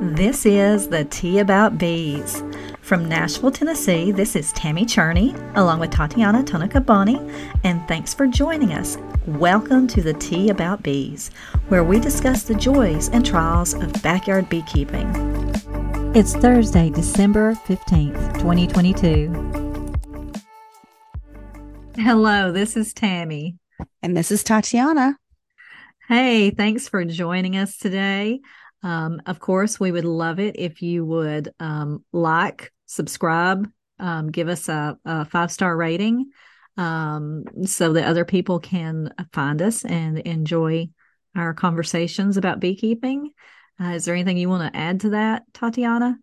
This is the Tea About Bees. From Nashville, Tennessee, this is Tammy Cherney along with Tatiana Tonekaboni, and thanks for joining us. Welcome to the Tea About Bees, where we discuss the joys and trials of backyard beekeeping. It's Thursday, December 15th, 2022. Hello, this is Tammy. And this is Tatiana. Hey, thanks for joining us today. Um, of course, we would love it if you would um, like, subscribe, um, give us a, a five star rating um, so that other people can find us and enjoy our conversations about beekeeping. Uh, is there anything you want to add to that, Tatiana?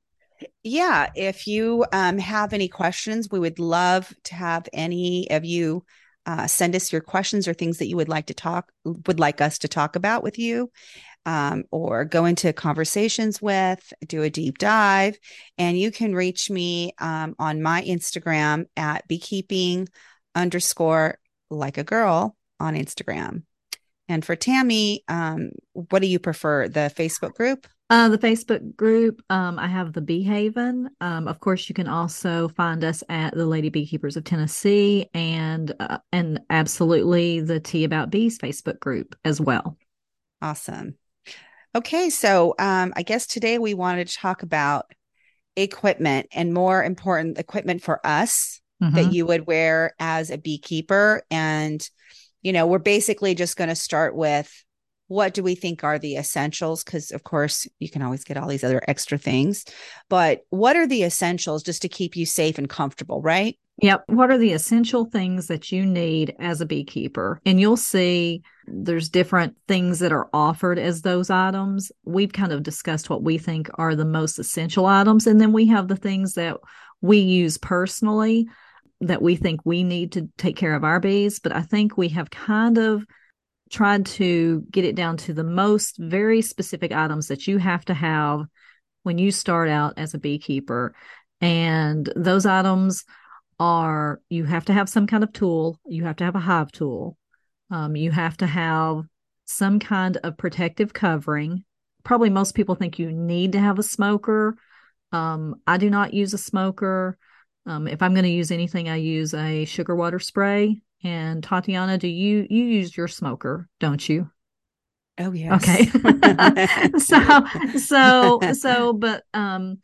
Yeah, if you um, have any questions, we would love to have any of you uh, send us your questions or things that you would like to talk would like us to talk about with you um, or go into conversations with, do a deep dive. And you can reach me um, on my Instagram at beekeeping underscore like a girl on Instagram. And for Tammy, um, what do you prefer? The Facebook group? Uh, the Facebook group, um, I have the Bee Haven. Um, of course, you can also find us at the Lady Beekeepers of Tennessee and uh, and absolutely the Tea About Bees Facebook group as well. Awesome. Okay, so um, I guess today we wanted to talk about equipment and more important equipment for us mm-hmm. that you would wear as a beekeeper. And, you know, we're basically just going to start with what do we think are the essentials? Because, of course, you can always get all these other extra things. But what are the essentials just to keep you safe and comfortable, right? Yep. What are the essential things that you need as a beekeeper? And you'll see there's different things that are offered as those items. We've kind of discussed what we think are the most essential items. And then we have the things that we use personally that we think we need to take care of our bees. But I think we have kind of tried to get it down to the most very specific items that you have to have when you start out as a beekeeper. And those items are you have to have some kind of tool, you have to have a hive tool, um, you have to have some kind of protective covering. Probably most people think you need to have a smoker. Um, I do not use a smoker. Um, if I'm going to use anything, I use a sugar water spray. And Tatiana, do you you use your smoker, don't you? Oh yes. Okay. so so so, but um,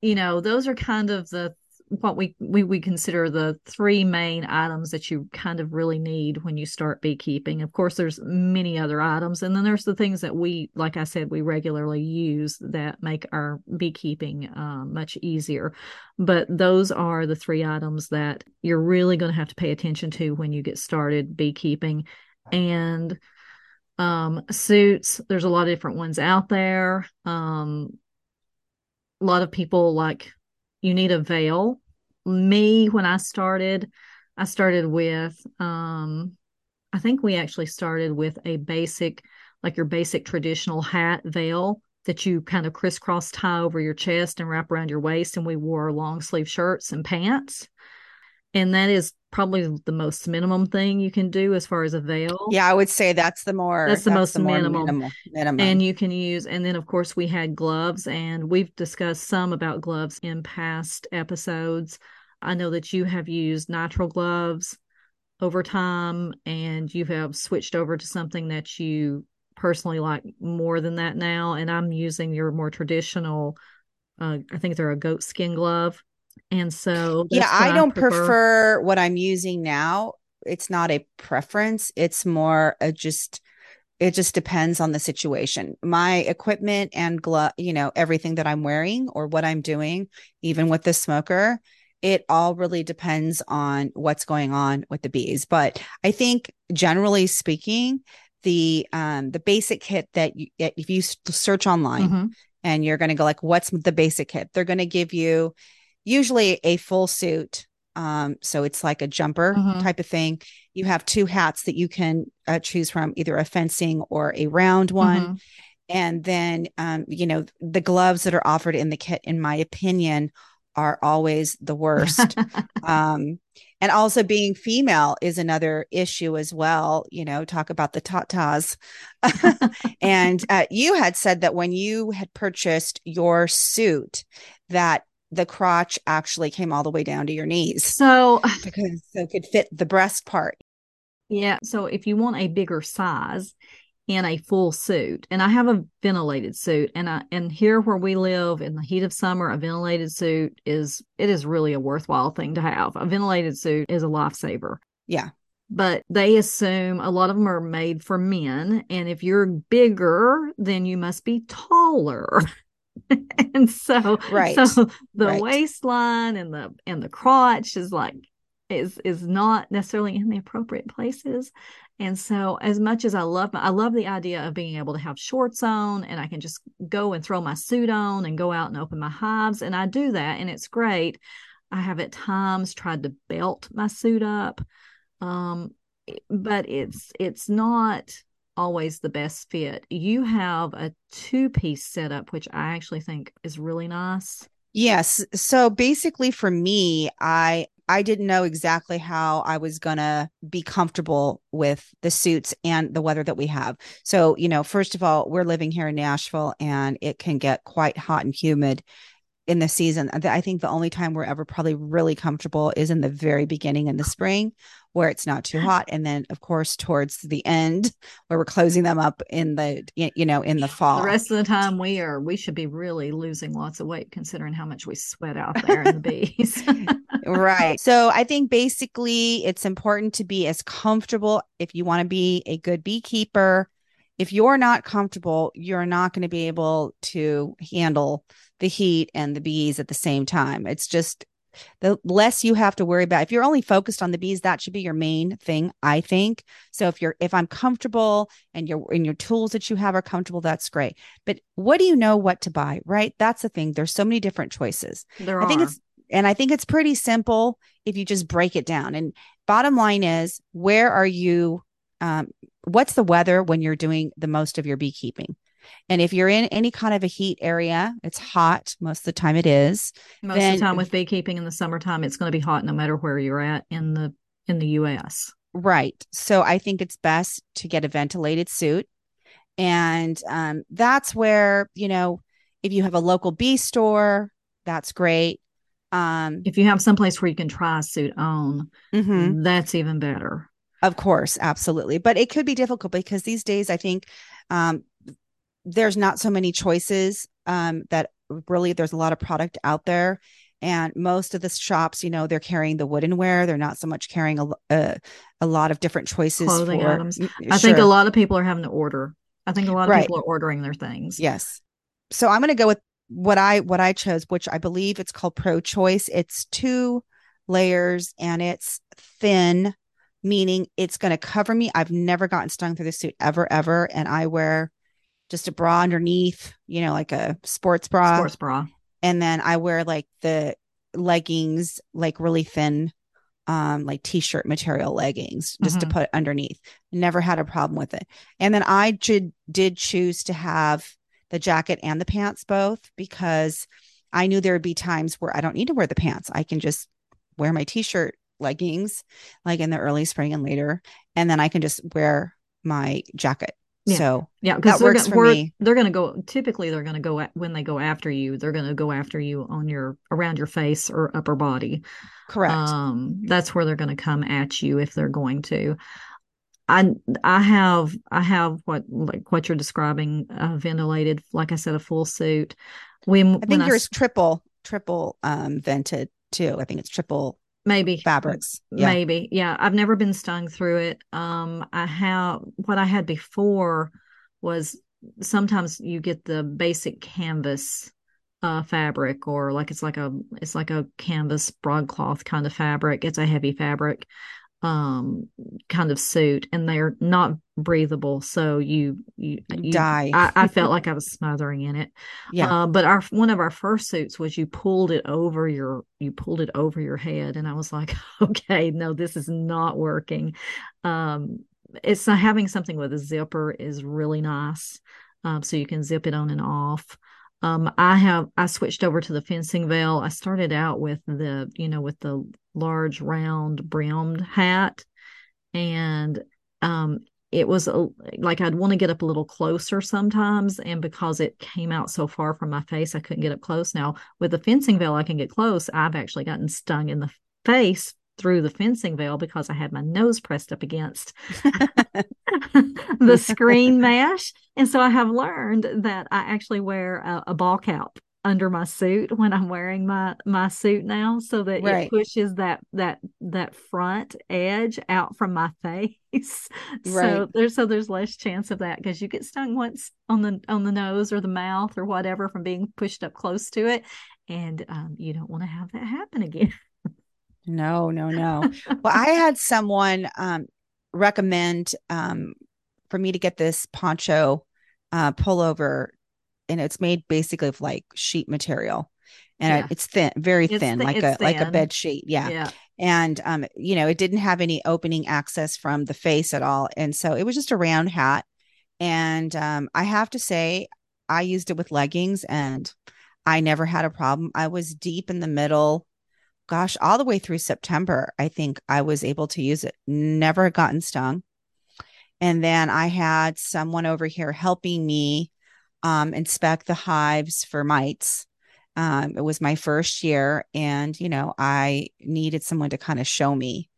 you know, those are kind of the what we, we we consider the three main items that you kind of really need when you start beekeeping. Of course, there's many other items, and then there's the things that we, like I said, we regularly use that make our beekeeping uh, much easier. But those are the three items that you're really going to have to pay attention to when you get started beekeeping, and um, suits. There's a lot of different ones out there. Um, a lot of people like you need a veil. Me, when I started, I started with, um, I think we actually started with a basic, like your basic traditional hat veil that you kind of crisscross tie over your chest and wrap around your waist. And we wore long sleeve shirts and pants and that is probably the most minimum thing you can do as far as a veil. Yeah, I would say that's the more that's the that's most the minimum. Minimal, minimum. And you can use and then of course we had gloves and we've discussed some about gloves in past episodes. I know that you have used nitrile gloves over time and you have switched over to something that you personally like more than that now and I'm using your more traditional uh, I think they're a goat skin glove and so, yeah, I don't I prefer. prefer. what I'm using now. It's not a preference, it's more a just, it just depends on the situation. My equipment and glove, you know, everything that I'm wearing or what I'm doing, even with the smoker, it all really depends on what's going on with the bees. But I think generally speaking, the um the basic kit that you, if you search online mm-hmm. and you're going to go like what's the basic kit they're going to give you usually a full suit. Um, so it's like a jumper mm-hmm. type of thing. You have two hats that you can uh, choose from, either a fencing or a round one. Mm-hmm. And then, um, you know, the gloves that are offered in the kit, in my opinion, are always the worst. um, and also being female is another issue as well you know talk about the tatas and uh, you had said that when you had purchased your suit that the crotch actually came all the way down to your knees. So because so it could fit the breast part. Yeah so if you want a bigger size in a full suit and i have a ventilated suit and i and here where we live in the heat of summer a ventilated suit is it is really a worthwhile thing to have. A ventilated suit is a lifesaver. Yeah. But they assume a lot of them are made for men and if you're bigger then you must be taller and so right so the right. waistline and the and the crotch is like is is not necessarily in the appropriate places and so, as much as I love, I love the idea of being able to have shorts on and I can just go and throw my suit on and go out and open my hives. And I do that and it's great. I have at times tried to belt my suit up. Um, but it's, it's not always the best fit. You have a two piece setup, which I actually think is really nice. Yes. So basically, for me, I I didn't know exactly how I was going to be comfortable with the suits and the weather that we have. So, you know, first of all, we're living here in Nashville and it can get quite hot and humid in the season. I think the only time we're ever probably really comfortable is in the very beginning in the spring where it's not too hot. And then of course towards the end where we're closing them up in the you know in the fall the rest of the time we are we should be really losing lots of weight considering how much we sweat out there in the bees. Right. So i think basically it's important to be as comfortable if you want to be a good beekeeper. If you're not comfortable you're not going to be able to handle the heat and the bees at the same time. It's just the less you have to worry about if you're only focused on the bees that should be your main thing i think. So if you're if i'm comfortable and your and your tools that you have are comfortable that's great. But what do you know what to buy right? That's the thing. There's so many different choices. There i are. think it's and i think it's pretty simple if you just break it down. And bottom line is where are you um, what's the weather when you're doing the most of your beekeeping and if you're in any kind of a heat area, it's hot most of the time. It is most then, of the time with beekeeping in the summertime. It's going to be hot no matter where you're at in the in the U.S. Right. So I think it's best to get a ventilated suit, and um, that's where you know if you have a local bee store, that's great. Um, if you have someplace where you can try a suit on, mm-hmm. that's even better. Of course, absolutely. But it could be difficult because these days I think um, there's not so many choices um, that really there's a lot of product out there. And most of the shops you know they're carrying the woodenware. They're not so much carrying a, a, a lot of different choices clothing for, items. i sure. think a lot of people are having to order. I think a lot of right. people are ordering their things. Yes. So i'm going to go with what i what i chose which i believe it's called pro choice. It's two layers and it's thin meaning it's going to cover me. I've never gotten stung through the suit ever ever. And i wear just a bra underneath, you know, like a sports bra. Sports bra. And then I wear like the leggings, like really thin, um, like t-shirt material leggings just mm-hmm. to put underneath. Never had a problem with it. And then I did did choose to have the jacket and the pants both because I knew there would be times where I don't need to wear the pants. I can just wear my t-shirt leggings like in the early spring and later and then I can just wear my jacket yeah. So yeah, because works gonna, for me. They're going to go. Typically, they're going to go at, when they go after you. They're going to go after you on your around your face or upper body. Correct. Um, that's where they're going to come at you if they're going to. I I have I have what like what you're describing uh, ventilated. Like I said, a full suit. When I think when yours I, triple triple um vented too. I think it's triple maybe. Fabrics. Yeah. maybe. Yeah. I've never been stung through it. Um i have what i had before was sometimes you get the basic canvas uh fabric or like it's like a it's like a canvas broadcloth kind of fabric. It's a heavy fabric um kind of suit and they're not breathable so you you, you die. I, I, felt like i was smothering in it. Yeah. Uh, but our one of our first suits was you pulled it over your you pulled it over your head and i was like okay no this is not working. Um it's uh, having something with a zipper is really nice um so you can zip it on and off Um, I have I switched over to the fencing veil. I started out with the you know with the large round brimmed hat, and um, it was a, like I'd want to get up a little closer sometimes, and because it came out so far from my face, I couldn't get up close. Now with the fencing veil, I can get close. I've actually gotten stung in the face through the fencing veil because I had my nose pressed up against the screen mesh. And so I have learned that I actually wear a, a, ball cap under my suit when I'm wearing my my suit now so that right. it pushes that that that front edge out from my face. Right. So there's so there's less chance of that because you get stung once on the on the nose or the mouth or whatever from being pushed up close to it. And um, you don't want to have that happen again. No, no, no. well, I had someone um, recommend um, for me to get this poncho uh, pullover, and it's made basically of like sheet material, and yeah. it's thin, very it's thin, th- like a thin. like a bed sheet. Yeah. yeah. And um, you know, it didn't have any opening access from the face at all, and so it was just a round hat. And um, I have to say, I used it with leggings, and I never had a problem. I was deep in the middle gosh, all the way through September, I think I was able to use it. Never gotten stung. And then I had someone over here helping me um, inspect the hives for mites. Um, it was my first year, and you know, I needed someone to kind of show me.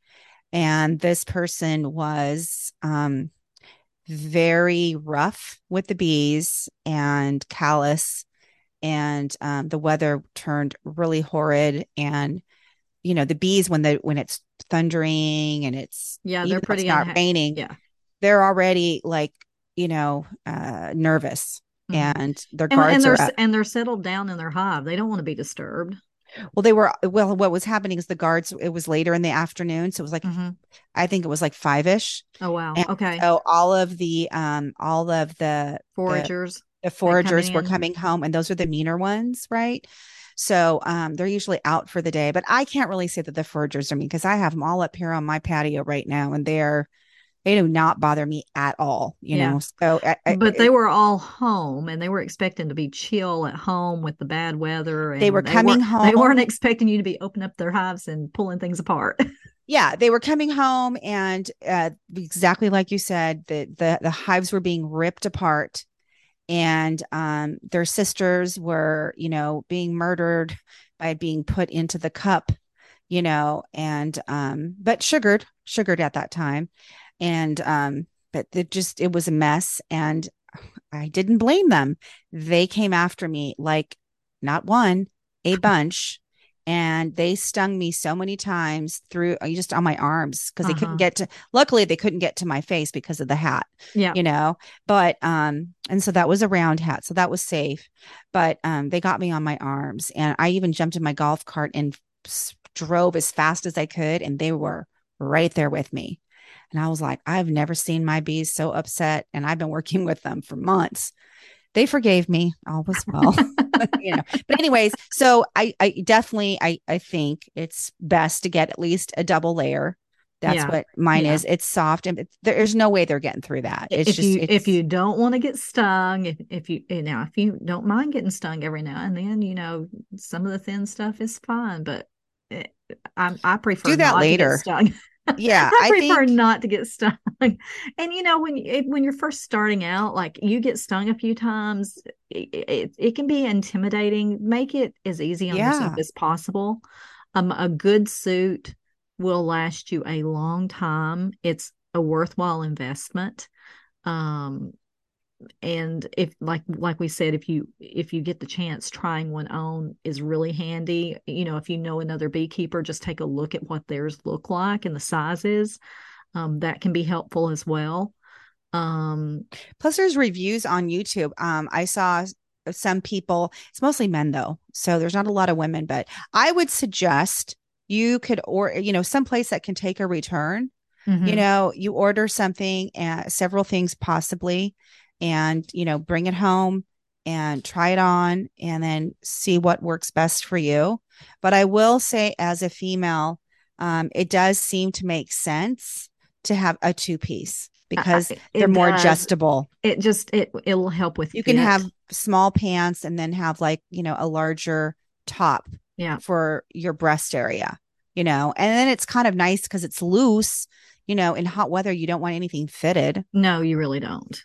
And this person was um, very rough with the bees and callous, and um, the weather turned really horrid. And you know the bees when the when it's thundering and it's yeah they're pretty not unha- raining yeah. they're already like you know uh nervous mm-hmm. and their guards and, and they're up. and they're settled down in their hive. They don't want to be disturbed. Well they were well what was happening is the guards it was later in the afternoon so it was like mm-hmm. i think it was like five-ish. Oh wow. And okay. so all of the um all of the foragers the, the foragers were coming home and those are the meaner ones right so um, they're usually out for the day, but I can't really say that the foragers are mean because I have them all up here on my patio right now and they're, they do not bother me at all, you yeah. know. So, I, but they were all home and they were expecting to be chill at home with the bad weather. they were coming they home. They weren't expecting you to be opening up their hives and pulling things apart. yeah, they were coming home, and uh, exactly like you said, the the the hives were being ripped apart and um, their sisters were you know being murdered by being put into the cup you know and um but sugared sugared at that time. And um but it just it was a mess. And i didn't blame them. They came after me like not one a bunch and they stung me so many times through uh, just on my arms because uh-huh. they couldn't uh-huh. get to luckily they couldn't get to my face because of the hat yeah you know but um and so that was a round hat so that was safe but um they got me on my arms and i even jumped in my golf cart and drove as fast as i could and they were right there with me and i was like i've never seen my bees so upset and i've been working with them for months they forgave me. All was well. You know but anyways so i i definitely i i think it's best to get at least a double layer. That's yeah. what mine yeah. is. It's soft and there's no way they're getting through that. It's if just you, it's, if you don't want to get stung if, if you now if you don't mind getting stung every now and then you know some of the thin stuff is fine but eh, it, I, I prefer do that later yeah i prefer think... not to get stung. And you know when you, when you're first starting out like you get stung a few times it, it, it can be intimidating. Make it as easy on yeah. yourself as possible. Um a good suit will last you a long time. It's a worthwhile investment. Um and if like like we said if you if you get the chance trying one on is really handy. You know if you know another beekeeper just take a look at what theirs look like and the sizes um, that can be helpful as well. Um, plus there's reviews on youtube. Um, i saw some people it's mostly men though so there's not a lot of women but i would suggest you could or you know some place that can take a return. Mm-hmm. you know you order something and uh, several things possibly and you know bring it home and try it on and then see what works best for you but i will say as a female um, it does seem to make sense to have a two piece because they're more does. adjustable it just it it'll help with you can have small pants and then have like, you know, a larger top yeah. for your breast area, you know, and then it's kind of nice because it's loose. You know, in hot weather, you don't want anything fitted. No, you really don't.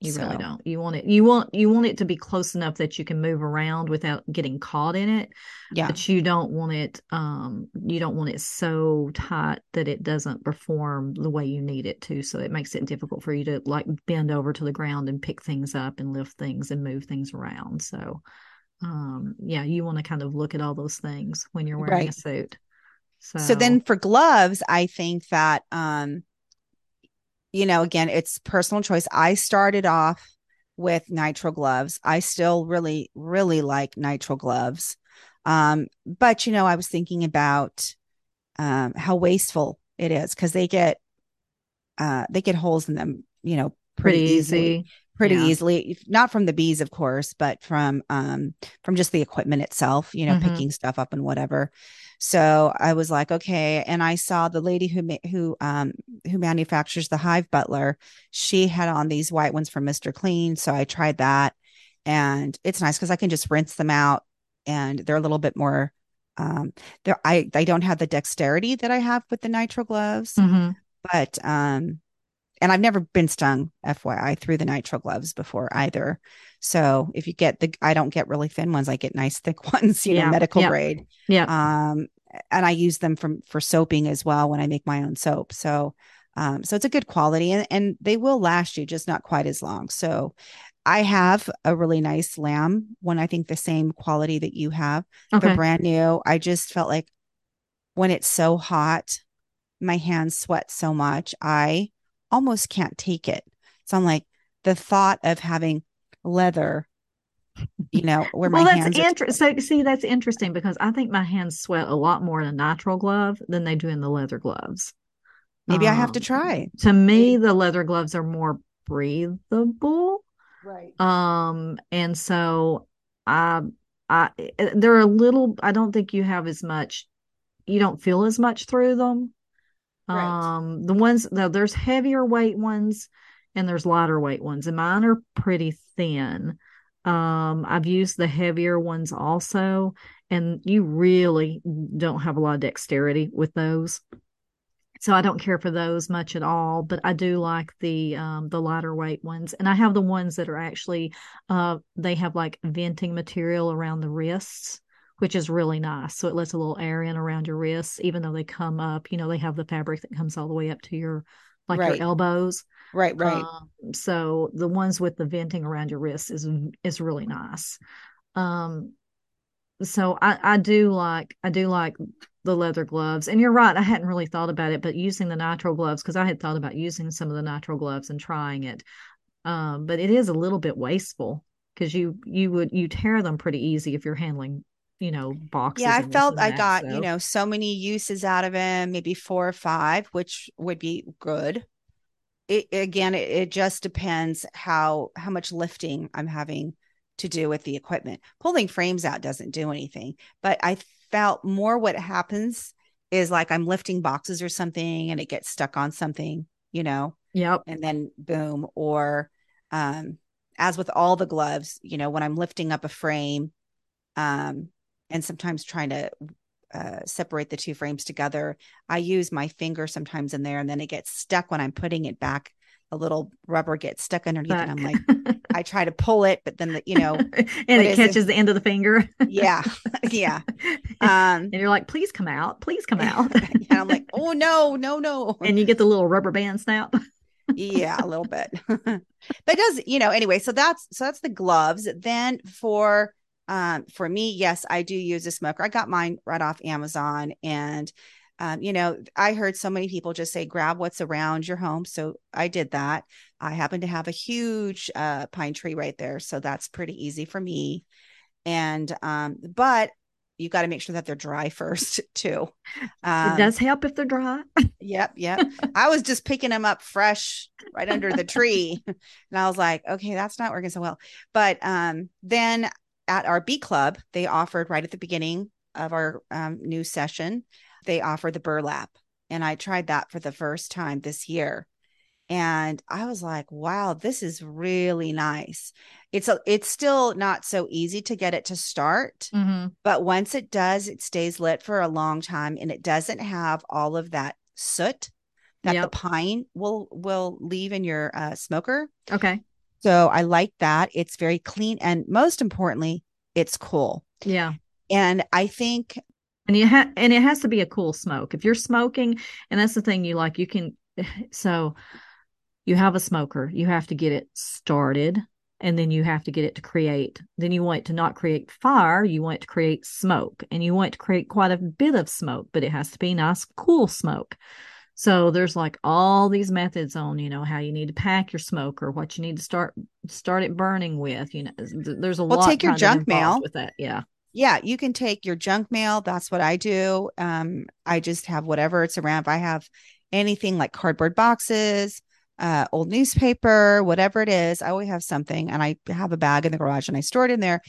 You So- really don't. You want it. You want you want it to be close enough that you can move around without getting caught in it. Yeah. But you don't want it. Um, you don't want it so tight that it doesn't perform the way you need it to. So it makes it difficult for you to like bend over to the ground and pick things up and lift things and move things around. So, um, yeah, you want to kind of look at all those things when you're wearing a suit. So, So then for gloves, I think that um you know, again, it's personal choice. I started off with nitro gloves. I still really really like nitro gloves. Um but you know, I was thinking about um how wasteful it is cuz they get uh they get holes in them, you know, pretty pretty, easily easy. pretty Yeah. easily not from the bees of course but from um from just the equipment itself you know Mhm. picking stuff up and whatever so i was like okay and i saw the lady who ma- who um who manufactures the hive butler she had on these white ones from mr clean so i tried that and it's nice because i can just rinse them out and they're a little bit more um they're i i don't have the dexterity that i have with the nitro gloves Mhm. but um and I've never been stung FYI through the nitrile gloves before either. So if you get the I don't get really thin ones, I get nice thick ones, you Yeah, know, medical yeah. grade. Yeah. Um and I use them from for soaping as well when I make my own soap. So um so it's a good quality and and they will last you just not quite as long. So I have a really nice lamb one I think the same quality that you have. Okay. They're brand new. I just felt like when it's so hot, my hands sweat so much, I almost can't take it. So I'm like, the thought of having leather, you know, where my well, that's hands are, interesting. So, see, that's interesting because I think my hands sweat a lot more in a nitrile glove than they do in the leather gloves. maybe I have to Um, try. To me, the leather gloves are more breathable. Right. Um, and so I, I, they're a little. I don't think you have as much. You don't feel as much through them. Um, the ones though, there's heavier weight ones and there's lighter weight ones, and mine are pretty thin. Um, I've used the heavier ones also, and you really don't have a lot of dexterity with those. So I don't care for those much at all, but I do like the um the lighter weight ones. And I have the ones that are actually uh they have like venting material around the wrists, which is really nice. So it lets a little air in around your wrists, even though they come up, you know, they have the fabric that comes all the way up to your like Right. your elbows. Right. Right. Um, so the ones with the venting around your wrists is is really nice. Um, so I I do like I do like the leather gloves, and you're right. I hadn't really thought about it, but using the nitro gloves because I had thought about using some of the nitro gloves and trying it. Um, but it is a little bit wasteful because you you would you tear them pretty easy if you're handling you know boxes. yeah, I felt I that, got, you know, so many uses out of him, maybe four or five, which would be good. It again, it, it just depends how how much lifting I'm having to do with the equipment. Pulling frames out doesn't do anything, but I felt more what happens is like I'm lifting boxes or something and it gets stuck on something, you know, Yep. and then boom or um as with all the gloves you know when i'm lifting up a frame um and sometimes trying to uh, separate the two frames together i use my finger sometimes in there and then it gets stuck when i'm putting it back a little rubber gets stuck underneath and i'm like i try to pull it but then the, you know and it is it? catches the end of the finger. yeah yeah um and you're like, please come out, please come out. and i'm like oh no no no and you get the little rubber band snap. yeah a little bit but it does you know anyway so that's so that's the gloves then for um for me yes i do use a smoker i got mine right off amazon and um you know i heard so many people just say grab what's around your home so i did that i happen to have a huge uh pine tree right there so that's pretty easy for me and um but you got to make sure that they're dry first too um, it does help if they're dry. Yep, yep. I was just picking them up fresh right under the tree. And I was like, okay, that's not working so well. But um, then at our bee club, they offered right at the beginning of our um, new session, they offered the burlap. And I tried that for the first time this year. and I was like, wow, this is really nice. It's a, it's still not so easy to get it to start, Mhm. but once it does, it stays lit for a long time and it doesn't have all of that soot that the pine will will leave in your uh, smoker. Okay. So I like that. It's very clean and most importantly, it's cool. Yeah. And I think And you ha- and it has to be a cool smoke. If you're smoking, and that's the thing you like, you can so you have a smoker, you have to get it started and then you have to get it to create. Then you want it to not create fire, you want it to create smoke. And you want it to create quite a bit of smoke, but it has to be nice, cool smoke. So there's like all these methods on, you know, how you need to pack your smoker, what you need to start start it burning with. You know, there's a Well, lot take your junk mail. with that. Yeah. yeah, you can take your junk mail. That's what I do. Um, I just have whatever it's around. If I have anything like cardboard boxes, uh, old newspaper, whatever it is, I always have something. And I have a bag in the garage and I store it in there,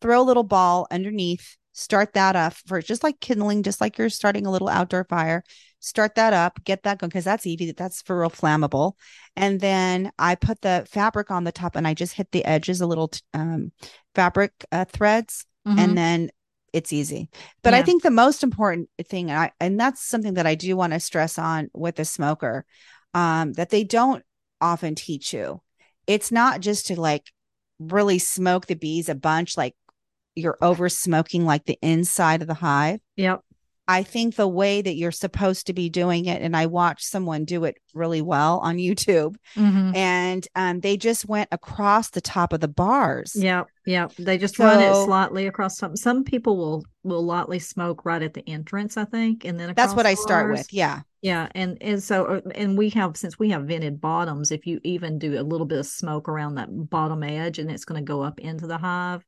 throw a little ball underneath, start that up for just like kindling, just like you're starting a little outdoor fire. Start that up, get that going because that's easy. That's for real flammable. And then I put the fabric on the top and I just hit the edges a little um, fabric uh, threads Mhm. and then it's easy. But I think the most important thing, and I and that's something that I do want to stress on with the smoker, um, that they don't often teach you. It's not just to like really smoke the bees a bunch, like you're over smoking like the inside of the hive. Yep. I think the way that you're supposed to be doing it, and I watched someone do it really well on YouTube, Mhm. and um, they just went across the top of the bars. Yep, yep. They just run it slightly across some. Some people will will lightly smoke right at the entrance, I think, and then That's what I start bars. with. Yeah. Yeah, and and so uh, and we have since we have vented bottoms, if you even do a little bit of smoke around that bottom edge, and it's going to go up into the hive,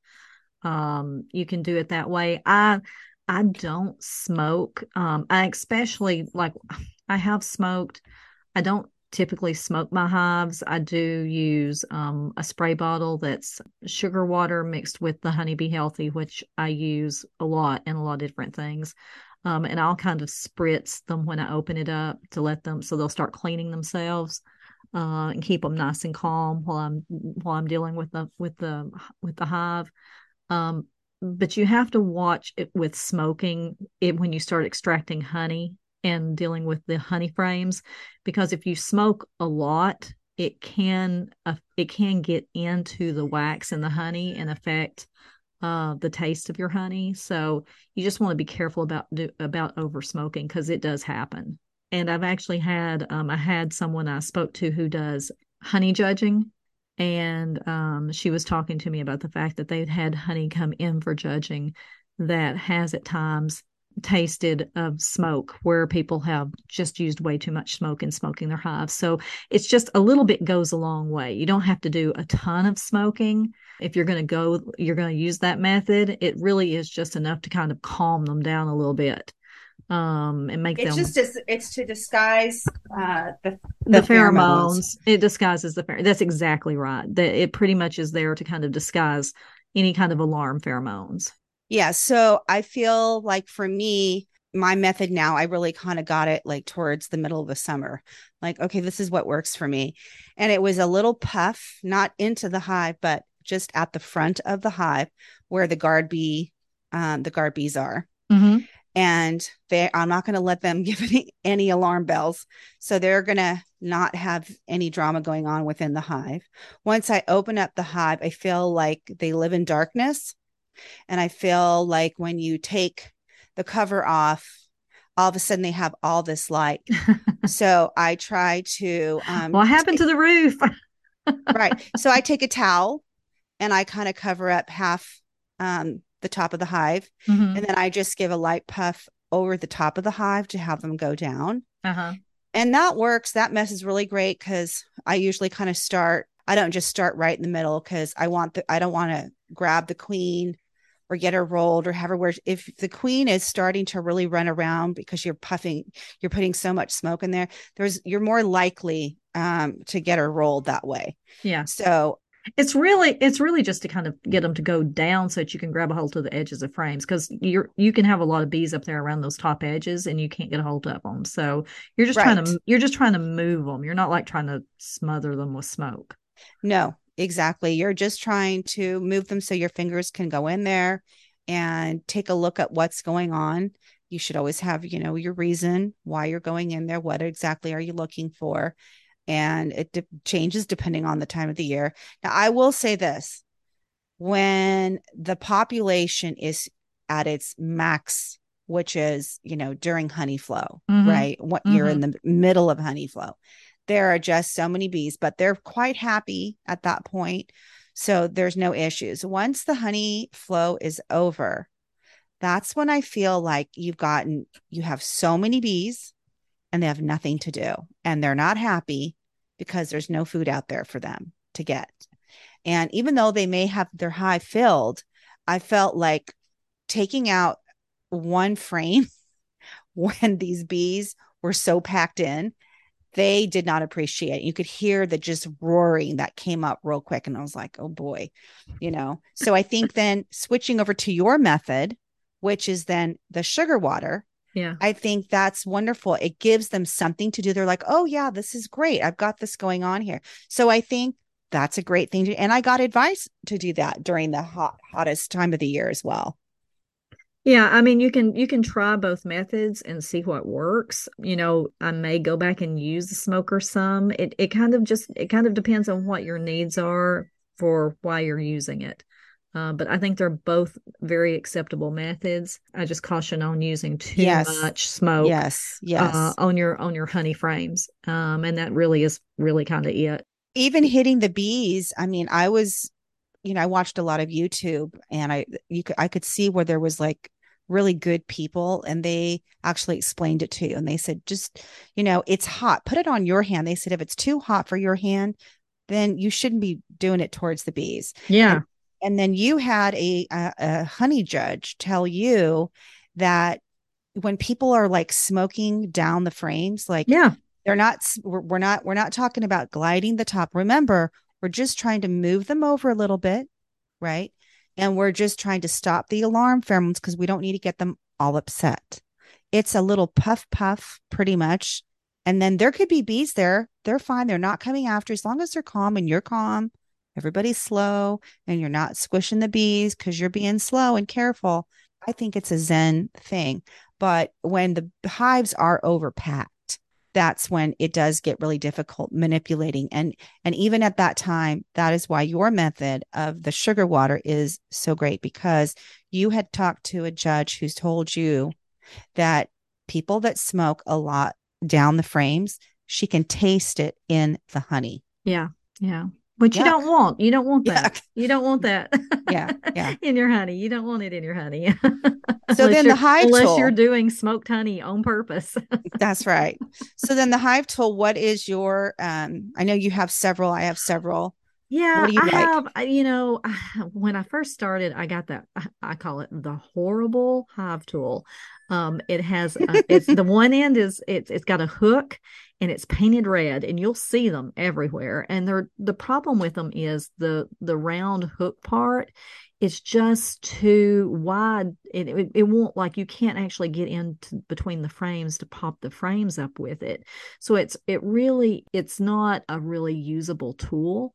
um, you can do it that way. I I don't smoke. Um, I especially like I have smoked. I don't typically smoke my hives. I do use um, a spray bottle that's sugar water mixed with the Honey-B-Healthy, which I use a lot in a lot of different things. Um, and I'll kind of spritz them when I open it up to let them so they'll start cleaning themselves uh, and keep them nice and calm while I'm while I'm dealing with the with the with the hive. Um, but you have to watch it with smoking it when you start extracting honey and dealing with the honey frames because if you smoke a lot it can uh, it can get into the wax and the honey and affect uh, the taste of your honey. So you just want to be careful about do, about over smoking because it does happen. And i've actually had um, i had someone i spoke to who does honey judging and um, she was talking to me about the fact that they'd had honey come in for judging that has at times tasted of smoke where people have just used way too much smoke in smoking their hives. So it's just a little bit goes a long way. You don't have to do a ton of smoking. If you're going to go you're going to use that method it really is just enough to kind of calm them down a little bit um and make It's them just it's to disguise uh, the the, the pheromones. pheromones. It disguises the pher- That's exactly right. That it pretty much is there to kind of disguise any kind of alarm pheromones. Yeah. So I feel like for me, my method now, I really kind of got it like towards the middle of the summer. Like, okay, this is what works for me. And it was a little puff, not into the hive, but just at the front of the hive where the guard bee, um, the guard bees are. Mm-hmm. And they, I'm not going to let them give any, any alarm bells. So they're going to not have any drama going on within the hive. Once I open up the hive, I feel like they live in darkness. And I feel like when you take the cover off, all of a sudden they have all this light. so I try to. Um, what happened to the roof? right. So I take a towel and I kind of cover up half um, the top of the hive. Mhm. And then I just give a light puff over the top of the hive to have them go down. Uh-huh. And that works. That mess is really great because I usually kind of start, I don't just start right in the middle because I want the, I don't want to grab the queen or get her rolled or have her where if the queen is starting to really run around because you're puffing, you're putting so much smoke in there, there's, you're more likely um, to get her rolled that way. Yeah. So it's really it's really just to kind of get them to go down so that you can grab a hold of the edges of frames because you're you can have a lot of bees up there around those top edges and you can't get a hold of them so you're just right. trying to you're just trying to move them you're not like trying to smother them with smoke. No exactly. You're just trying to move them so your fingers can go in there and take a look at what's going on. You should always have you know your reason why you're going in there. What exactly are you looking for and it de- changes depending on the time of the year. Now, I will say this when the population is at its max, which is, you know, during honey flow, mm-hmm. right? What mm-hmm. you're in the middle of honey flow, there are just so many bees, but they're quite happy at that point. So there's no issues. Once the honey flow is over, that's when I feel like you've gotten, you have so many bees and they have nothing to do and they're not happy because there's no food out there for them to get. And even though they may have their hive filled, I felt like taking out one frame when these bees were so packed in, they did not appreciate it. You could hear the just roaring that came up real quick. And I was like, oh boy, you know. So I think then switching over to your method, which is then the sugar water, yeah. I think that's wonderful. It gives them something to do. They're like, oh, yeah, this is great. I've got this going on here. So I think that's a great thing to and I got advice to do that during the hot hottest time of the year as well. Yeah, I mean you can you can try both methods and see what works. You know, I may go back and use the smoker some. It it kind of just it kind of depends on what your needs are for why you're using it. Uh, but I think they're both very acceptable methods. I just caution on using too yes. much smoke. Yes, yes. Uh, on your on your honey frames, um, and that really is really kind of it. Even hitting the bees. I mean, I was, you know, I watched a lot of YouTube, and I you could I could see where there was like really good people and they actually explained it to you and they said just you know it's hot put it on your hand they said if it's too hot for your hand then you shouldn't be doing it towards the bees yeah and and then you had a, a, a honey judge tell you that when people are like smoking down the frames like yeah. they're not we're, we're not we're not talking about gliding the top. Remember we're just trying to move them over a little bit right? And we're just trying to stop the alarm pheromones because we don't need to get them all upset. It's a little puff puff pretty much. And then there could be bees there. They're fine. They're not coming after. As long as they're calm and you're calm everybody's slow and you're not squishing the bees because you're being slow and careful. I think it's a Zen thing. But when the hives are overpacked, that's when it does get really difficult manipulating. And and even at that time, that is why your method of the sugar water is so great because you had talked to a judge who's told you that people that smoke a lot down the frames, she can taste it in the honey. Yeah. Yeah. Yuck. you don't want. You don't want that. Yuck. You don't want that. Yeah. Yeah. in your honey. You don't want it in your honey. so then the hive unless tool, you're doing smoked honey on purpose. that's right. So then the hive tool, what is your um I know you have several. I have several. Yeah, I like? have. You know, when I first started, I got that. I call it the horrible hive tool. Um, it has uh, it's the one end is it's it's got a hook and it's painted red and you'll see them everywhere and they're the problem with them is the the round hook part is just too wide it, it, it won't like you can't actually get into between the frames to pop the frames up with it so it's it really it's not a really usable tool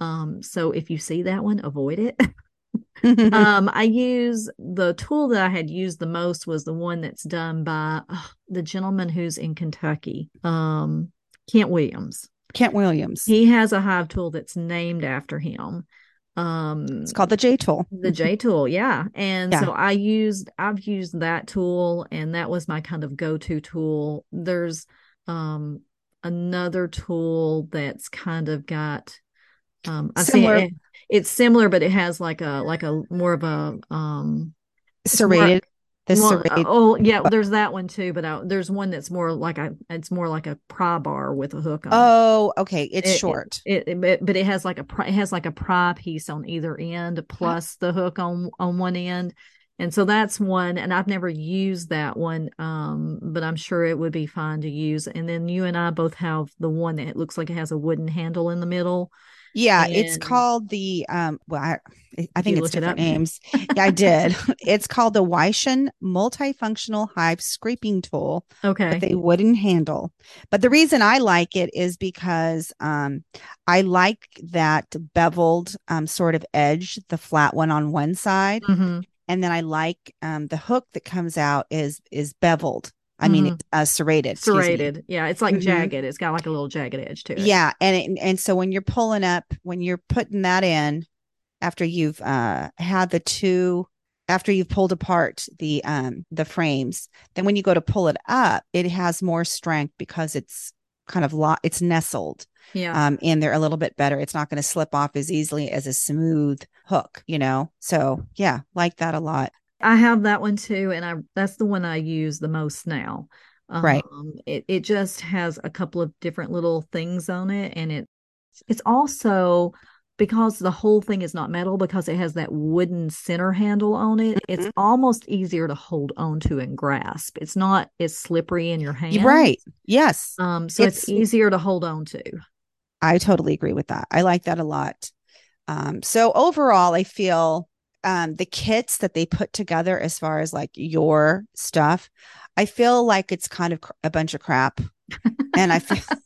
um so if you see that one avoid it um, I use the tool that I had used the most was the one that's done by oh, the gentleman who's in Kentucky, um, Kent Williams. Kent Williams. He has a hive tool that's named after him. Um, it's called the J tool. The J tool, yeah. And yeah. so I used, I've used that tool, and that was my kind of go-to tool. There's um another tool that's kind of got um I've Similar. it, it's similar, but it has like a like a more of a um serrated. the serrated. Oh yeah, there's that one too, but I, there's one that's more like a it's more like a pry bar with a hook on. Oh, okay, it's it, short. It, it, it, but it has like a it has like a pry piece on either end plus the hook on on one end and so that's one and i've never used that one um, but i'm sure it would be fine to use and then you and i both have the one that looks like it has a wooden handle in the middle yeah, and it's called the um well I, I think it's different it names. yeah, I did. It's called the Waition multifunctional hive scraping tool. Okay. With a wooden handle. But the reason I like it is because um I like that beveled um sort of edge, the flat one on one side. Mm-hmm. And then I like um the hook that comes out is is beveled I mm-hmm. mean, it's uh, serrated. Serrated. Yeah. It's like mm-hmm. jagged. It's got like a little jagged edge to it. Yeah. And, it, and so when you're pulling up, when you're putting that in after you've uh, had the two, after you've pulled apart the, um, the frames, then when you go to pull it up, it has more strength because it's kind of lo- it's nestled yeah. um, in there a little bit better. It's not going to slip off as easily as a smooth hook, you know? So yeah, like that a lot. I have that one too, and I that's the one I use the most now. Um, right. It it just has a couple of different little things on it, and it it's also because the whole thing is not metal because it has that wooden center handle on it mm-hmm. it's almost easier to hold on to and grasp. It's not as slippery in your hand right. yes. Um so it's, it's, easier to hold on to i totally agree with that. I like that a lot. Um so overall i feel um, the kits that they put together as far as like your stuff, I feel like it's kind of a bunch of crap. and I feel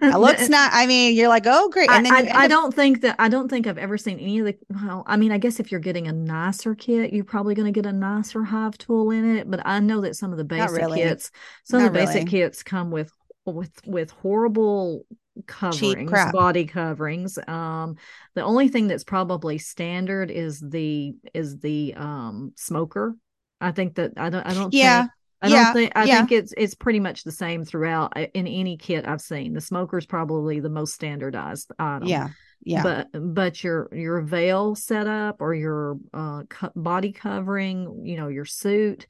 it looks not. I mean, you're like, oh, great. And then I, I, I, don't think that I don't think I've ever seen any of the. Well, I mean, I guess if you're getting a nicer kit, you're probably going to get a nicer hive tool in it. But I know that some of the basic really. kits, some not of the basic really. kits come with with with horrible coverings, body coverings. Um, the only thing that's probably standard is the is the um smoker. I think that I don't I don't yeah. Think, I yeah, don't think I yeah. think it's it's pretty much the same throughout uh, in any kit I've seen. The smoker is probably the most standardized item. Yeah. Yeah. But but your your veil setup or your uh co- body covering, you know, your suit,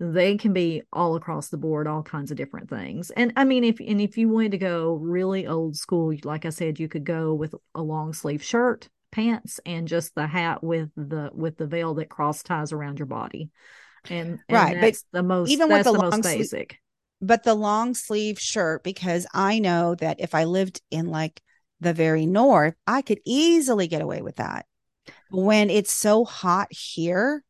they can be all across the board all kinds of different things. And i mean if and if you wanted to go really old school like i said you could go with a long sleeve shirt pants and just the hat with the with the veil that cross ties around your body. And, and right but the most even with the, the most basic. but the long sleeve shirt because i know that if i lived in like the very north i could easily get away with that. When it's so hot here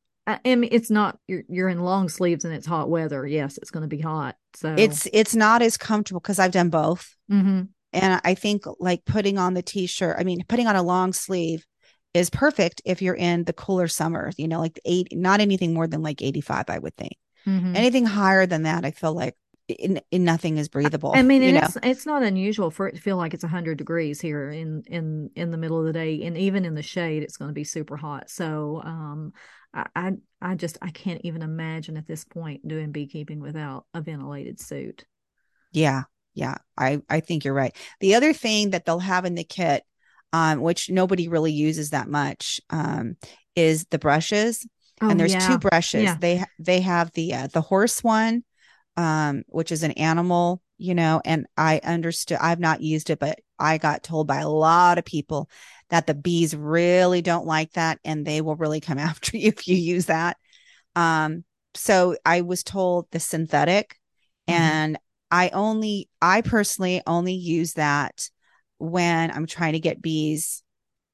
I mean, it's not you're you're in long sleeves and it's hot weather. Yes, it's going to be hot. So it's it's not as comfortable because I've done both, mm-hmm. and I think like putting on the t-shirt. I mean, putting on a long sleeve is perfect if you're in the cooler summer. You know, like eight, not anything more than like eighty five. I would think. Mm-hmm. Anything higher than that, I feel like in, in nothing is breathable. I mean, it's know? it's not unusual for it to feel like it's hundred degrees here in in in the middle of the day, and even in the shade, it's going to be super hot. So, um, I, I, just I can't even imagine at this point doing beekeeping without a ventilated suit. Yeah, yeah, I I think you're right. The other thing that they'll have in the kit, um, which nobody really uses that much, um, is the brushes. Oh, and there's yeah. two brushes. Yeah. They they have the uh, the horse one, um, which is an animal, you know. And I understood. I've not used it, but I got told by a lot of people that the bees really don't like that and they will really come after you if you use that. Um, so I was told the synthetic mm-hmm. and I only, I personally only use that when I'm trying to get bees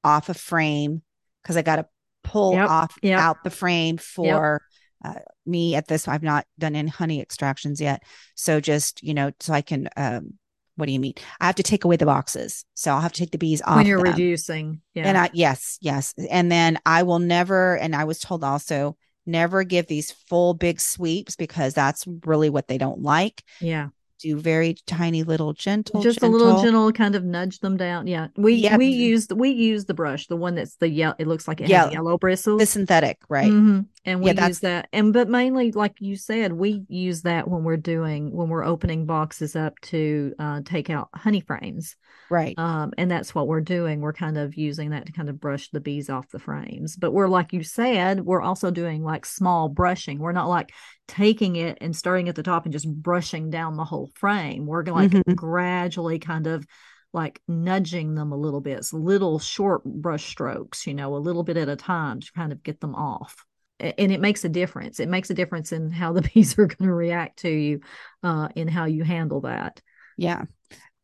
off a frame because I got to pull yep, off yep. out the frame for yep. uh, me at this. I've not done any honey extractions yet. So just, you know, so I can um, what do you mean? I have to take away the boxes. So I'll have to take the bees off. When you're them. reducing. Yeah. And I, yes, yes. And then I will never, and I was told also, never give these full big sweeps because that's really what they don't like. Yeah do very tiny little gentle just gentle. a little gentle kind of nudge them down yeah we yep. we use we use the brush the one that's the yellow it looks like it yeah. has yellow bristles the synthetic right mm-hmm. And we yeah, use that and but mainly like you said we use that when we're doing when we're opening boxes up to uh, take out honey frames right um and that's what we're doing we're kind of using that to kind of brush the bees off the frames but we're like you said we're also doing like small brushing we're not like taking it and starting at the top and just brushing down the whole frame. We're like mm-hmm. gradually kind of like nudging them a little bit, little short brush strokes, you know, a little bit at a time to kind of get them off. And it makes a difference. It makes a difference in how the bees are going to react to you, uh, in how you handle that. Yeah.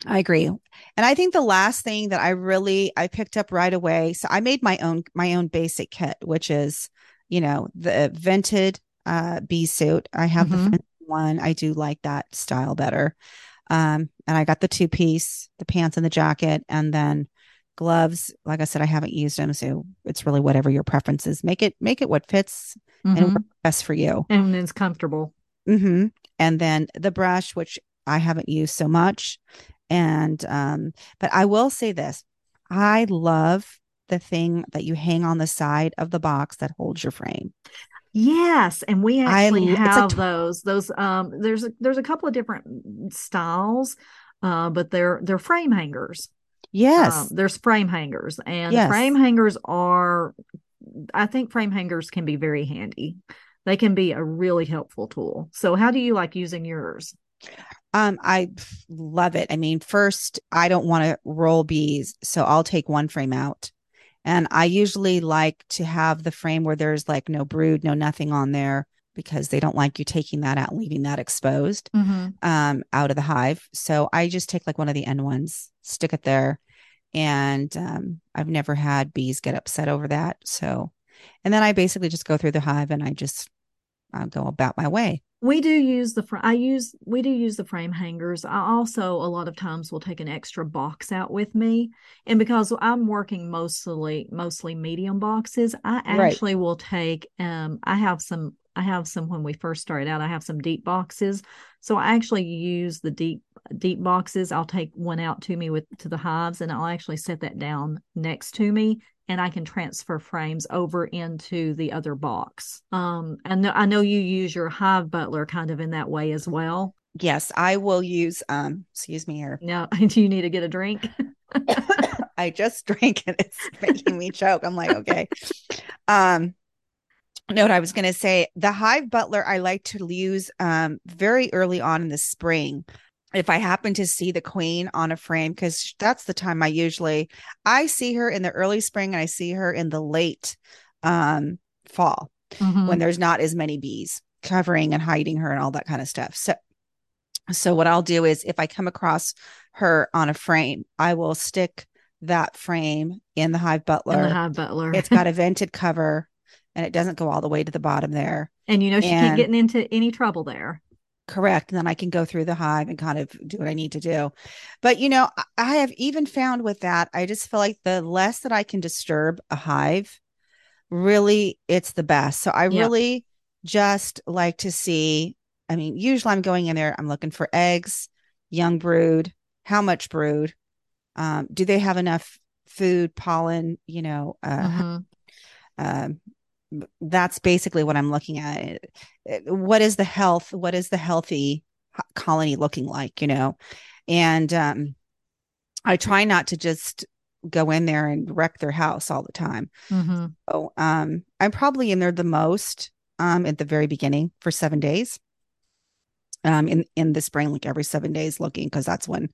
I agree. And I think the last thing that I really I picked up right away. So I made my own my own basic kit, which is, you know, the vented uh bee suit. I have mm-hmm. the one. I do like that style better. Um, and I got the two piece, the pants and the jacket, and then gloves. Like I said, I haven't used them, so it's really whatever your preference is. Make it make it what fits mm-hmm. and best for you, and it's comfortable. Mm-hmm. And then the brush, which I haven't used so much, and um, but I will say this: I love the thing that you hang on the side of the box that holds your frame. Yes, and we actually I, have t- those. Those um, there's a there's a couple of different styles, uh, but they're they're frame hangers. Yes, um, there's frame hangers, and yes. frame hangers are. I think frame hangers can be very handy. They can be a really helpful tool. So, how do you like using yours? Um, I love it. I mean, first, I don't want to roll bees, so I'll take one frame out. And I usually like to have the frame where there's like no brood, no nothing on there because they don't like you taking that out, and leaving that exposed mm-hmm. um, out of the hive. So I just take like one of the end ones, stick it there. And um, I've never had bees get upset over that. So, and then I basically just go through the hive and I just uh, go about my way we do use the fr- i use we do use the frame hangers i also a lot of times will take an extra box out with me and because i'm working mostly mostly medium boxes i actually right. will take um i have some i have some when we first started out i have some deep boxes so i actually use the deep deep boxes i'll take one out to me with to the hives and i'll actually set that down next to me and I can transfer frames over into the other box. Um, and I know you use your Hive Butler kind of in that way as well. Yes, I will use. Um, excuse me here. Now, do you need to get a drink? I just drank and it's making me choke. I'm like, okay. Um, no, what I was going to say, the Hive Butler I like to use um very early on in the spring if I happen to see the queen on a frame, because that's the time I usually I see her in the early spring and I see her in the late um, fall mm-hmm. when there's not as many bees covering and hiding her and all that kind of stuff. So so what I'll do is if I come across her on a frame, I will stick that frame in the hive butler. In the hive butler. it's got a vented cover and it doesn't go all the way to the bottom there. And you know she and, can't get into any trouble there. Correct. And then i can go through the hive and kind of do what i need to do. But you know i have even found with that i just feel like the less that i can disturb a hive really it's the best. So i really just like to see i mean usually i'm going in there i'm looking for eggs young brood how much brood um, do they have enough food pollen you know uh, mm-hmm. um, that's basically what I'm looking at. What is the health? What is the healthy colony looking like? You know, and um, I try not to just go in there and wreck their house all the time. Mm-hmm. So um, I'm probably in there the most um, at the very beginning for seven days. Um, in in the spring, like every seven days, looking because that's when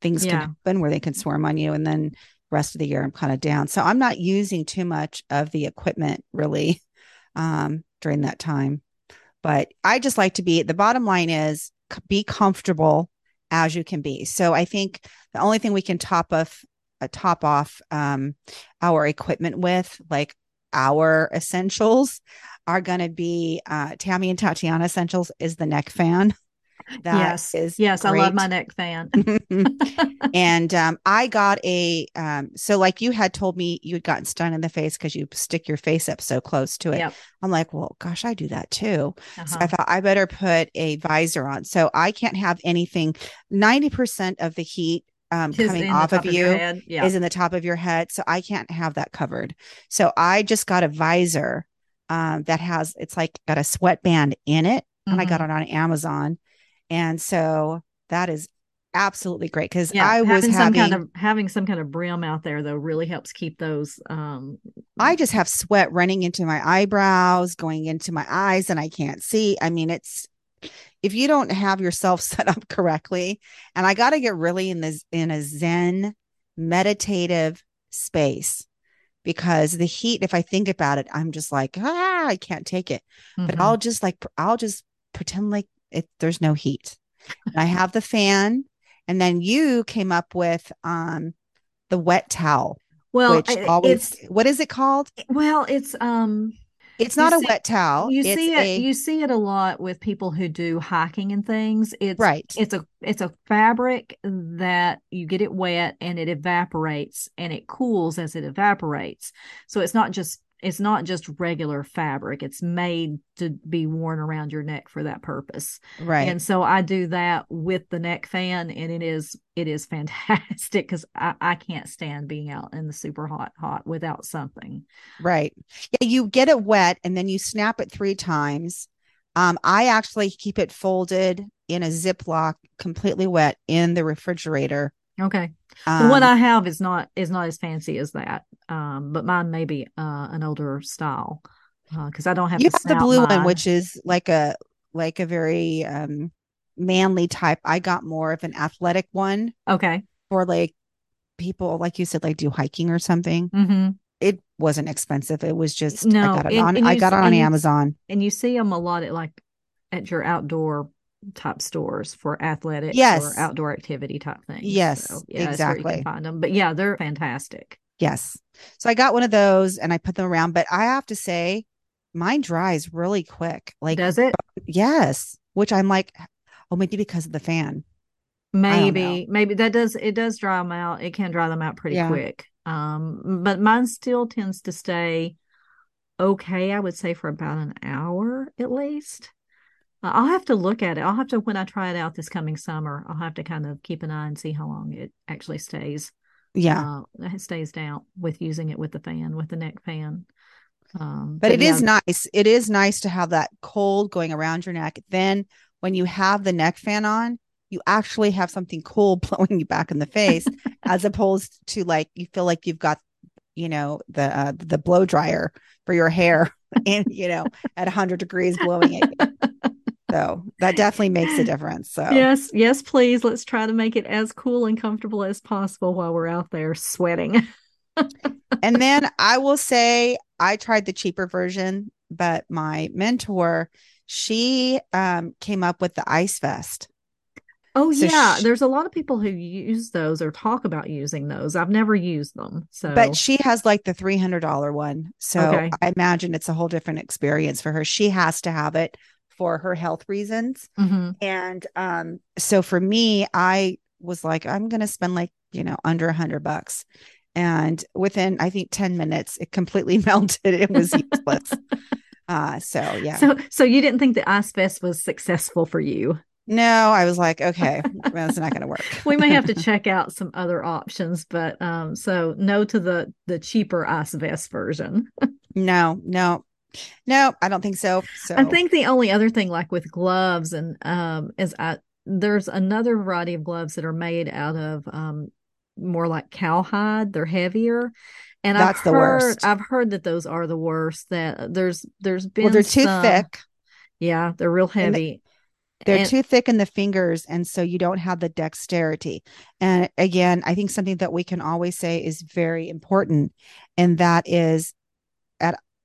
things yeah. can happen where they can swarm on you, and then rest of the year I'm kind of down. So I'm not using too much of the equipment really um, during that time. But I just like to be the bottom line is be comfortable as you can be. So I think the only thing we can top off uh, top off um, our equipment with, like our essentials, are going to be uh, Tammy and Tatiana essentials is the neck fan. That yes, is yes, great. I love my neck fan. and um, I got a um, so like you had told me you had gotten stung in the face because you stick your face up so close to it. Yep. I'm like, well, gosh, I do that too. Uh-huh. So I uh-huh. thought I better put a visor on. So I can't have anything. Ninety percent of the heat um, coming off of you of yeah. is in the top of your head. So I can't have that covered. So I just got a visor um, that has, it's like got a sweatband in it. Mm-hmm. And I got mm-hmm. it on Amazon. And so that is absolutely great because yeah, I was having, having, some kind of having some kind of brim out there though really helps keep those um I just have sweat running into my eyebrows, going into my eyes and I can't see. I mean it's if you don't have yourself set up correctly and I got to get really in this in a zen meditative space because the heat if I think about it I'm just like ah I can't take it. But Mhm. I'll just like I'll just pretend like it there's no heat. And I have the fan, and then you came up with um the wet towel, well, which always it's what is it called? well, it's um It's not a see- wet towel. you it's see it a you see it a lot with people who do hiking and things. It's right. it's a it's a fabric that you get it wet and it evaporates and it cools as it evaporates. So it's not just it's not just regular fabric. It's made to be worn around your neck for that purpose. Right. And so I do that with the neck fan and it is it is fantastic because I, I can't stand being out in the super hot hot without something. Right. Yeah, you get it wet and then you snap it three times. Um, I actually keep it folded in a Ziploc, completely wet in the refrigerator. Okay. Um, The one I have is not is not as fancy as that. Um, but mine may be uh an older style. because I don't have you to have the blue one, which is like a like a very um manly type. I got more of an athletic one okay. for like people, like you said, like do hiking or something. hmm It wasn't expensive. It was just No, I got it and- on and I you got it on Amazon. And you see them a lot at like at your outdoor type stores for athletic Yes. or outdoor activity type things. Yes, yeah, where you exactly. can find them. But yeah, they're fantastic. Yes. So I got one of those and I put them around, but I have to say mine dries really quick. Like Does it? yes, which I'm like, oh, maybe because of the fan. Maybe, maybe that does it does dry them out. It can dry them out pretty Yeah. quick. Um, but mine still tends to stay okay, I would say for about an hour at least. Uh, I'll have to look at it. I'll have to when I try it out this coming summer, I'll have to kind of keep an eye and see how long it actually stays. Yeah. Uh, it stays down with using it with the fan, with the neck fan. Um, but it is yeah, nice. It is nice to have that cold going around your neck. Then when you have the neck fan on, you actually have something cool blowing you back in the face, as opposed to like you feel like you've got, you know, the uh, the blow dryer for your hair, and you know, at 100 degrees blowing it. So that definitely makes a difference. So Yes, yes, please. Let's try to make it as cool and comfortable as possible while we're out there sweating. and then I will say I tried the cheaper version, but my mentor, she um, came up with the ice vest. Oh So yeah, sh- there's a lot of people who use those or talk about using those. I've never used them. So But she has like the three hundred dollar one, so Okay. I imagine it's a whole different experience for her. She has to have it for her health reasons, Mhm. and um, so for me, I was like, I'm gonna spend like you know under a hundred bucks, and within I think ten minutes, it completely melted. It was useless. uh, so yeah, So so you didn't think the Ice Vest was successful for you? no, I was like, okay, that's not gonna work. We may have to check out some other options, but um so no to the the cheaper Ice Vest version. no, no, no, I don't think so. So I think the only other thing, like with gloves, and um, is I there's another variety of gloves that are made out of um more like cowhide. They're heavier, and That's I've the heard worst. I've heard that those are the worst. That there's there's been well, they're too some- thick. Yeah, they're real And they- heavy. they're And- too thick in the fingers and so you don't have the dexterity and again i think something that we can always say is very important and that is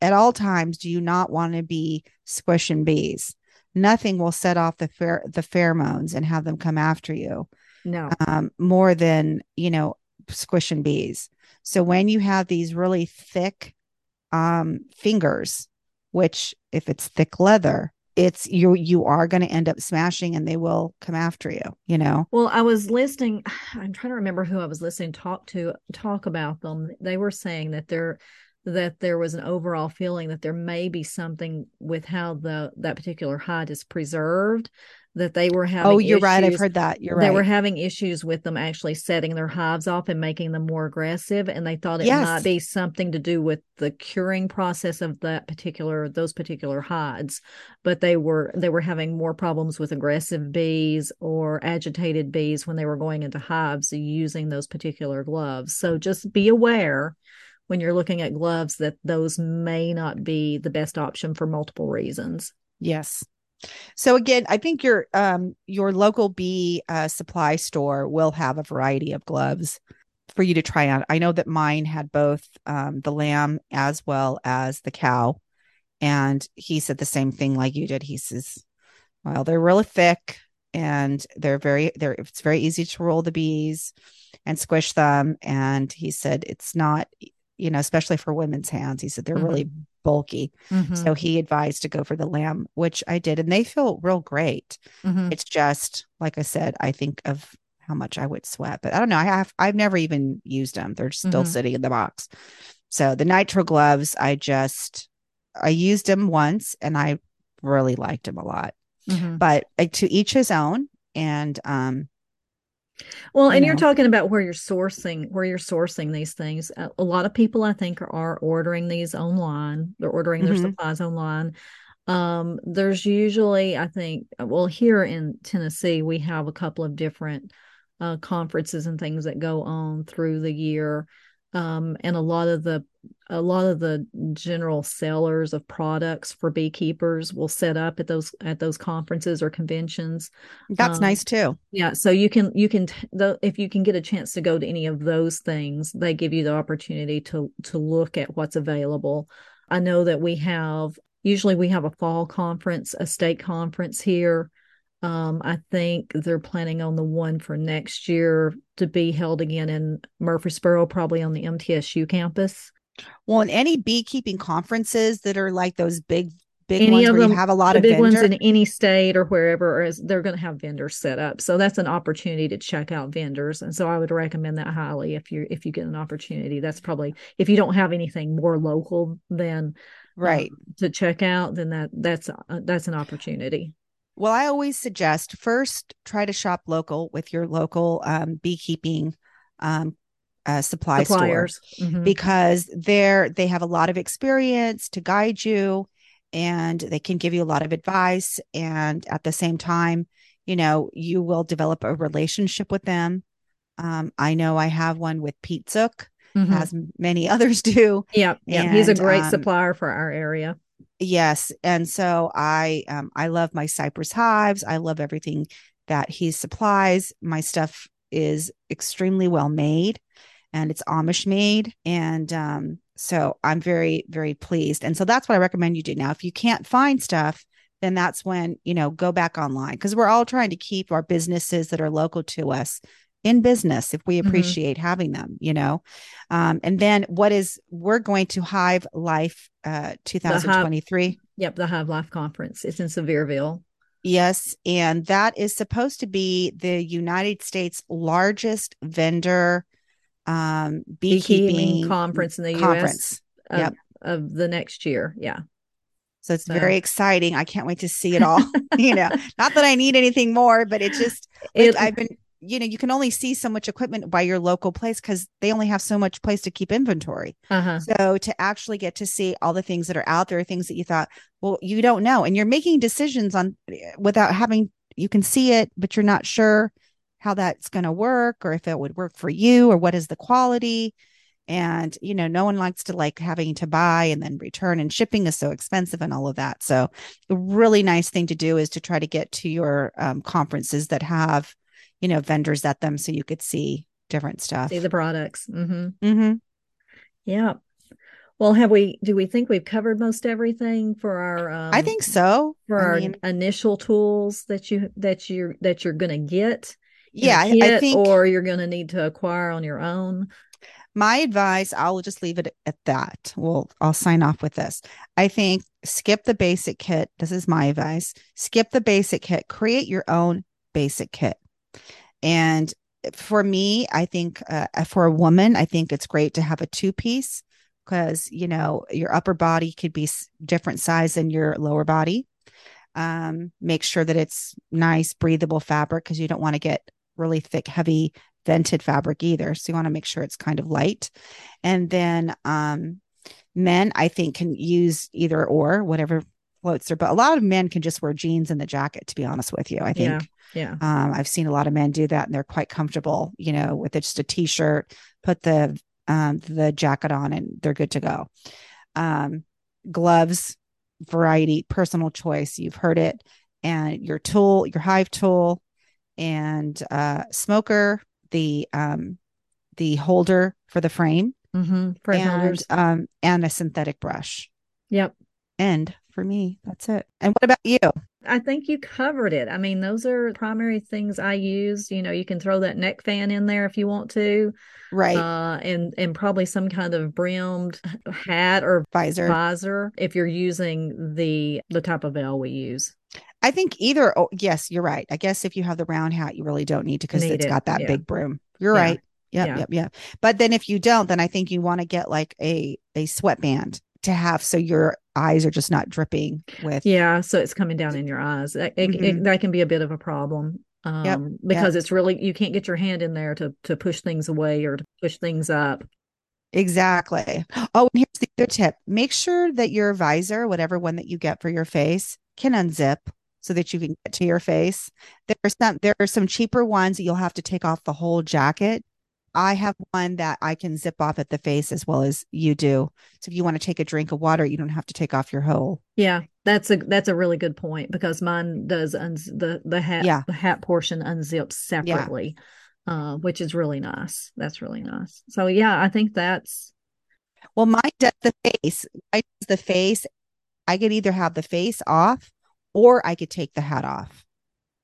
at all times do you not want to be squishing bees nothing will set off the pher- the pheromones and have them come after you No, um, more than you know squishing bees so when you have these really thick um, fingers which if it's thick leather it's you you are going to end up smashing and they will come after you you know Well, I was listening. I'm trying to remember who I was listening talk to talk about them. They were saying that there that there was an overall feeling that there may be something with how the that particular hide is preserved. That they were oh, having. oh you're right i've heard that you're they right were having issues with them actually setting their hives off and making them more aggressive and they thought it Yes. might be something to do with the curing process of that particular those particular hides but they were they were having more problems with aggressive bees or agitated bees when they were going into hives using those particular gloves so just be aware when you're looking at gloves that those may not be the best option for multiple reasons yes so again i think your um your local bee uh, supply store will have a variety of gloves for you to try on i know that mine had both um the lamb as well as the cow And he said the same thing like you did. He says, well, they're really thick and they're very they're it's very easy to roll the bees and squish them. And he said it's not, you know, especially for women's hands, he said they're mm-hmm. really bulky. Mm-hmm. So he advised to go for the lamb, which I did, and they feel real great. Mm-hmm. It's just like I said, I think of how much I would sweat, but I don't know. I have I've never even used them. They're still mm-hmm. sitting in the box. So the nitrile gloves, I just I used them once and I really liked them a lot. Mm-hmm. But uh, to each his own. And um well, and you are talking about where you're sourcing, where you're sourcing these things. A, a lot of people, I think, are, are, ordering these online. They're ordering their mm-hmm. supplies online. Um, there's usually, I think, well, here in Tennessee, we have a couple of different uh, conferences and things that go on through the year um, and a lot of the a lot of the general sellers of products for beekeepers will set up at those at those conferences or conventions. That's um, nice too. yeah so you can you can the, if you can get a chance to go to any of those things they give you the opportunity to to look at what's available. I know that we have usually we have a fall conference a state conference here um, I think they're planning on the one for next year to be held again in Murfreesboro, probably on the MTSU campus. Well, in any beekeeping conferences that are like those big, big any ones of where them, you have a lot of big vendor. ones in any state or wherever, is they're going to have vendors set up. So that's an opportunity to check out vendors, and so I would recommend that highly if you if you get an opportunity. That's probably if you don't have anything more local than right um, to check out, then that that's uh, that's an opportunity. Well, I always suggest first try to shop local with your local um, beekeeping um, uh, supply Suppliers. store mm-hmm. because they're they have a lot of experience to guide you, and they can give you a lot of advice. And at the same time, you know, you will develop a relationship with them. Um, I know I have one with Pete Zook, mm-hmm. as many others do. Yeah, yeah, he's a great um, supplier for our area yes and so i um i love my cypress hives i love everything that he supplies my stuff is extremely well made and it's amish made and um so i'm very very pleased and so that's what i recommend you do. Now if you can't find stuff then that's when you know go back online because we're all trying to keep our businesses that are local to us in business if we mm-hmm. appreciate mm-hmm. having them you know um, and then what is we're going to hive life uh 2023 the hive, yep the hive life conference it's in sevierville yes and that is supposed to be the united states largest vendor um beekeeping, beekeeping conference in the conference. us yep. of, of the next year yeah so it's so. very exciting. I can't wait to see it all. you know, not that I need anything more, but it just it, I've been you know you can only see so much equipment by your local place because they only have so much place to keep inventory. Uh-huh. so to actually get to see all the things that are out there things that you thought well you don't know and you're making decisions on without having you can see it but you're not sure how that's going to work or if it would work for you or what is the quality. And you know no one likes to like having to buy and then return and shipping is so expensive and all of that. So a really nice thing to do is to try to get to your um, conferences that have you know, vendors at them so you could see different stuff. See the products. Mm-hmm. Mm-hmm. Yeah. Well, have we? Do we think we've covered most everything for our? Um, I think so. For I our mean, initial tools that you that you that you're going to get. Yeah, kit, I think, or you're going to need to acquire on your own. My advice, I'll just leave it at that. Well, I'll sign off with this. I think skip the basic kit. This is my advice. Skip the basic kit. Create your own basic kit. And for me, I think uh, for a woman, I think it's great to have a two piece because, you know, your upper body could be different size than your lower body. Um, make sure that it's nice, breathable fabric because you don't want to get really thick, heavy vented fabric either. So you want to make sure it's kind of light. And then um, men, I think, can use either or, whatever floats their. But a lot of men can just wear jeans and the jacket. To be honest with you, I think. Yeah. Yeah. Um, I've seen a lot of men do that and they're quite comfortable, you know, with just a t-shirt, put the um, the jacket on and they're good to go. Um, gloves, variety, personal choice. You've heard it. And your tool, your hive tool, and uh, smoker, the um, the holder for the frame, mm-hmm. frame and um, and a synthetic brush. Yep. And for me. That's it. And what about you? I think you covered it. I mean, those are primary things I use. You know, you can throw that neck fan in there if you want to. Right. Uh, and and probably some kind of brimmed hat or visor. Visor if you're using the the type of veil we use. I think either. Oh, yes, you're right. I guess if you have the round hat, you really don't need to because it's it. got that yeah. big brim. You're yeah. right. Yep, yeah. yep, yep. But then if you don't, then I think you want to get like a a sweatband to have so your eyes are just not dripping with yeah so it's coming down in your eyes it, mm-hmm. it, that can be a bit of a problem um, yep. because yep. it's really you can't get your hand in there to to push things away or to push things up exactly oh and here's the other tip make sure that your visor whatever one that you get for your face can unzip so that you can get to your face there are some there are some cheaper ones that you'll have to take off the whole jacket I have one that I can zip off at the face as well as you do. So if you want to take a drink of water, you don't have to take off your whole. Yeah, that's a that's a really good point because mine does uns- the the hat yeah. the hat portion unzips separately, yeah. uh, which is really nice. That's really nice. So yeah, I think that's. Well, mine does the face. I does the face. I could either have the face off, or I could take the hat off.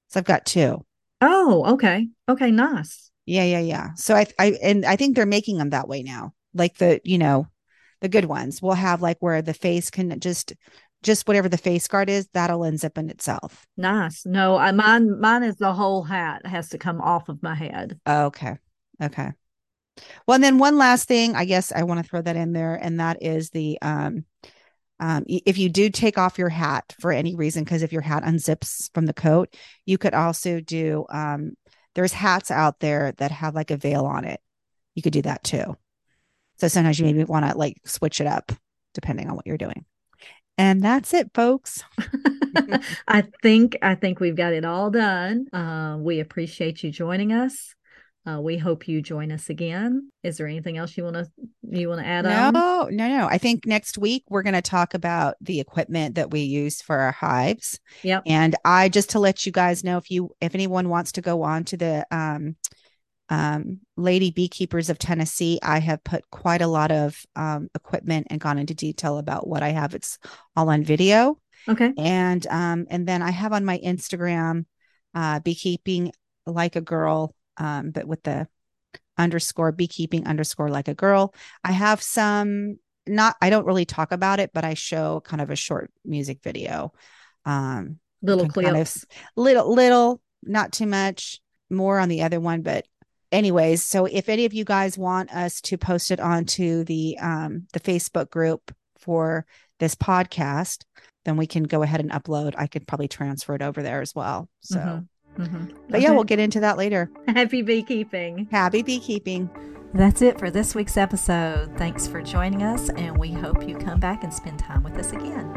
So I've got two. Oh, okay, okay, nice. Yeah, yeah, yeah. So I, I, and I think they're making them that way now. Like the, you know, the good ones will have like where the face can just, just whatever the face guard is, that'll unzip in itself. Nice. No, I mine, mine is the whole hat has to come off of my head. Okay. Okay. Well, and then one last thing, I guess I want to throw that in there, and that is the um, um, if you do take off your hat for any reason, because if your hat unzips from the coat, you could also do um, there's hats out there that have like a veil on it. You could do that too. So sometimes you maybe want to like switch it up depending on what you're doing. And that's it, folks. I think I think we've got it all done. Uh, we appreciate you joining us. Uh, we hope you join us again. Is there anything else you want to you want to add no, on? No, no, no. I think next week we're going to talk about the equipment that we use for our hives. Yep. And I just to let you guys know if you if anyone wants to go on to the um, um, Lady Beekeepers of Tennessee, I have put quite a lot of um, equipment and gone into detail about what I have. It's all on video. Okay. And um, and then I have on my Instagram, uh, beekeeping like a girl um, but with the underscore beekeeping underscore like a girl. I have some not I don't really talk about it, but I show kind of a short music video. Um little clips. Kind of, little little, not too much, more on the other one, but anyways, so if any of you guys want us to post it onto the um the Facebook group for this podcast, then we can go ahead and upload. I could probably transfer it over there as well. So mm-hmm. Mm-hmm. But yeah, we'll get into that later. Happy beekeeping. Happy beekeeping. That's it for this week's episode. Thanks for joining us, and we hope you come back and spend time with us again.